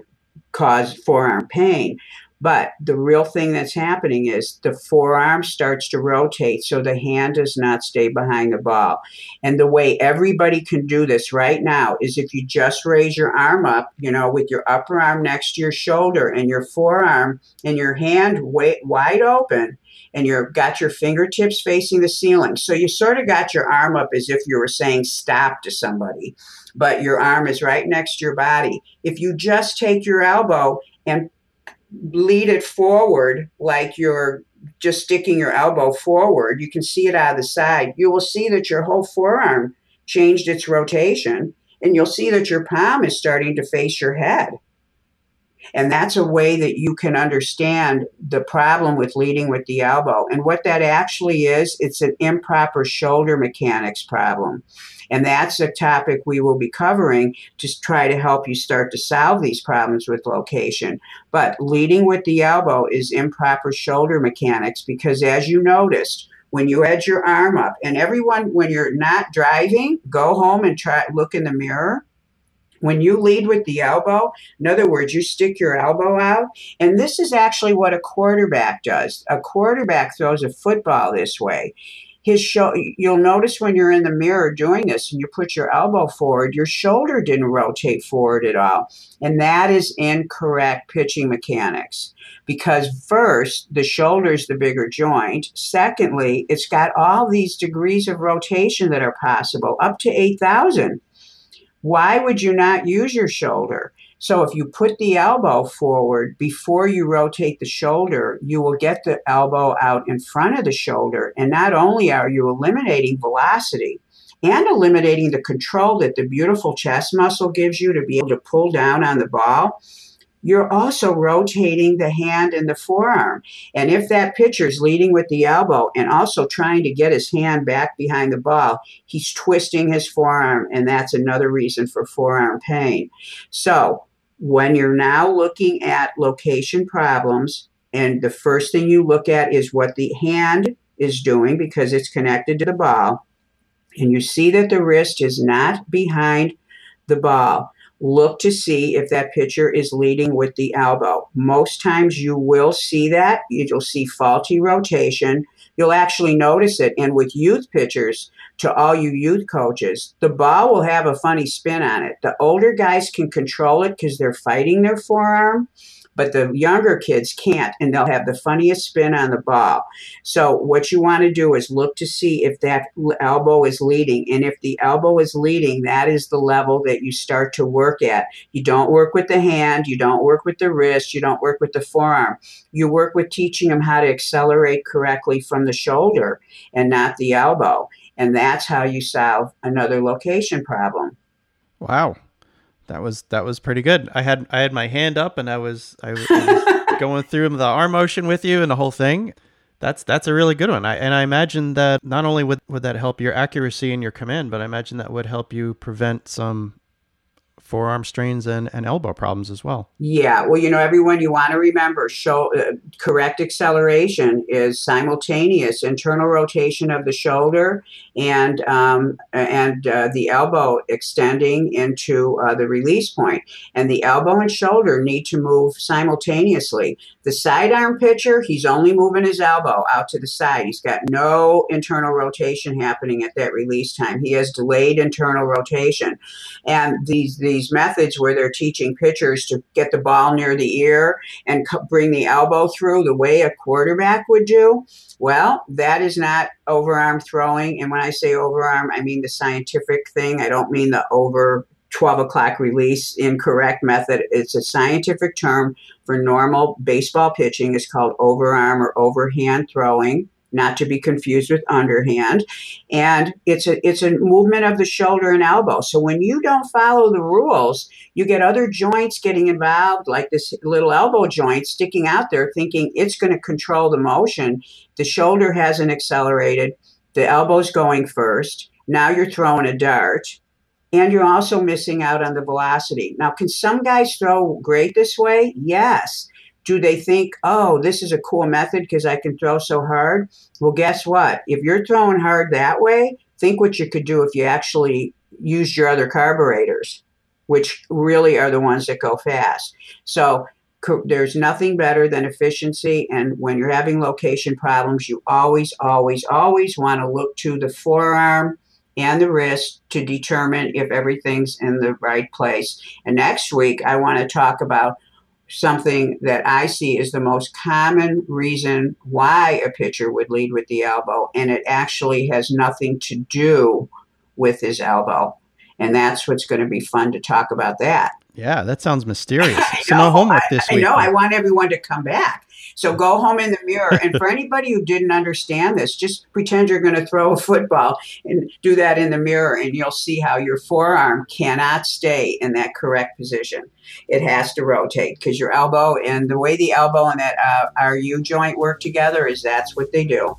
cause forearm pain. But the real thing that's happening is the forearm starts to rotate so the hand does not stay behind the ball. And the way everybody can do this right now is if you just raise your arm up, you know, with your upper arm next to your shoulder and your forearm and your hand wide open and you've got your fingertips facing the ceiling. So you sort of got your arm up as if you were saying stop to somebody, but your arm is right next to your body. If you just take your elbow and lead it forward like you're just sticking your elbow forward, you can see it out of the side. You will see that your whole forearm changed its rotation, and you'll see that your palm is starting to face your head. And that's a way that you can understand the problem with leading with the elbow. And what that actually is, it's an improper shoulder mechanics problem. And that's a topic we will be covering to try to help you start to solve these problems with location. But leading with the elbow is improper shoulder mechanics because, as you noticed, when you edge your arm up, and everyone, when you're not driving, go home and try look in the mirror when you lead with the elbow, in other words, you stick your elbow out, and this is actually what a quarterback does. A quarterback throws a football this way. His show, you'll notice when you're in the mirror doing this and you put your elbow forward, your shoulder didn't rotate forward at all. And that is incorrect pitching mechanics because first, the shoulder is the bigger joint. Secondly, it's got all these degrees of rotation that are possible, up to 8,000 why would you not use your shoulder? So if you put the elbow forward before you rotate the shoulder, you will get the elbow out in front of the shoulder. And not only are you eliminating velocity and eliminating the control that the beautiful chest muscle gives you to be able to pull down on the ball, you're also rotating the hand and the forearm. And if that pitcher is leading with the elbow and also trying to get his hand back behind the ball, he's twisting his forearm, and that's another reason for forearm pain. So, when you're now looking at location problems, and the first thing you look at is what the hand is doing because it's connected to the ball, and you see that the wrist is not behind the ball look to see if that pitcher is leading with the elbow. Most times you will see that. You'll see faulty rotation. You'll actually notice it. And with youth pitchers, to all you youth coaches, the ball will have a funny spin on it. The older guys can control it because they're fighting their forearm but the younger kids can't and they'll have the funniest spin on the ball. So what you want to do is look to see if that elbow is leading and if the elbow is leading, that is the level that you start to work at. You don't work with the hand, you don't work with the wrist, you don't work with the forearm. You work with teaching them how to accelerate correctly from the shoulder and not the elbow. And that's how you solve another location problem. Wow that was that was pretty good. I had I had my hand up and I was I, I was going through the arm motion with you and the whole thing. That's that's a really good one. I, and I imagine that not only would would that help your accuracy and your command, but I imagine that would help you prevent some forearm strains and, and elbow problems as well. Yeah, well, you know, everyone, you want to remember, show uh, correct acceleration is simultaneous internal rotation of the shoulder and um, and uh, the elbow extending into uh, the release point. And the elbow and shoulder need to move simultaneously. The sidearm pitcher, he's only moving his elbow out to the side. He's got no internal rotation happening at that release time. He has delayed internal rotation, and these these these methods where they're teaching pitchers to get the ball near the ear and bring the elbow through the way a quarterback would do. Well, that is not overarm throwing. And when I say overarm, I mean the scientific thing. I don't mean the over 12 o'clock release incorrect method. It's a scientific term for normal baseball pitching. It's called overarm or overhand throwing not to be confused with underhand. And it's a it's a movement of the shoulder and elbow. So when you don't follow the rules, you get other joints getting involved, like this little elbow joint sticking out there, thinking it's going to control the motion. The shoulder hasn't accelerated. the elbow's going first. Now you're throwing a dart, and you're also missing out on the velocity. Now, can some guys throw great this way? Yes. Do they think, oh, this is a cool method because I can throw so hard? Well, guess what? If you're throwing hard that way, think what you could do if you actually used your other carburetors, which really are the ones that go fast. So there's nothing better than efficiency. And when you're having location problems, you always, always, always want to look to the forearm and the wrist to determine if everything's in the right place. And next week, I want to talk about something that I see is the most common reason why a pitcher would lead with the elbow, and it actually has nothing to do with his elbow. And that's what's going to be fun to talk about that. Yeah, that sounds mysterious. so no homework this I, week. I know. I want everyone to come back. So go home in the mirror. And for anybody who didn't understand this, just pretend you're going to throw a football and do that in the mirror, and you'll see how your forearm cannot stay in that correct position. It has to rotate because your elbow and the way the elbow and that uh, our U joint work together is that's what they do.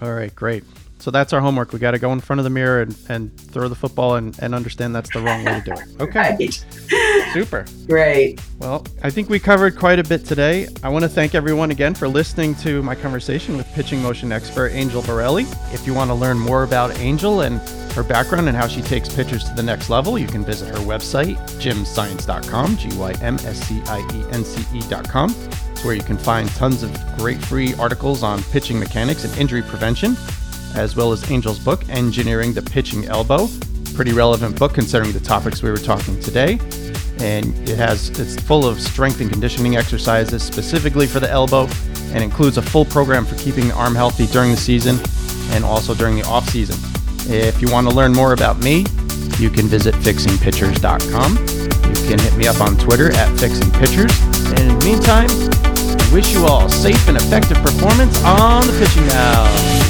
All right, great. So that's our homework. We got to go in front of the mirror and, and throw the football and, and understand that's the wrong way to do it. Okay. Right. Super. Great. Well, I think we covered quite a bit today. I want to thank everyone again for listening to my conversation with pitching motion expert Angel Borrelli. If you want to learn more about Angel and her background and how she takes pitchers to the next level, you can visit her website, gymscience.com, G Y M S C I E N C E.com. It's where you can find tons of great free articles on pitching mechanics and injury prevention as well as Angel's book, Engineering the Pitching Elbow. Pretty relevant book considering the topics we were talking today. And it has it's full of strength and conditioning exercises specifically for the elbow and includes a full program for keeping the arm healthy during the season and also during the off season. If you want to learn more about me, you can visit fixingpitchers.com. You can hit me up on Twitter at fixingpitchers. And in the meantime, wish you all safe and effective performance on the pitching mound.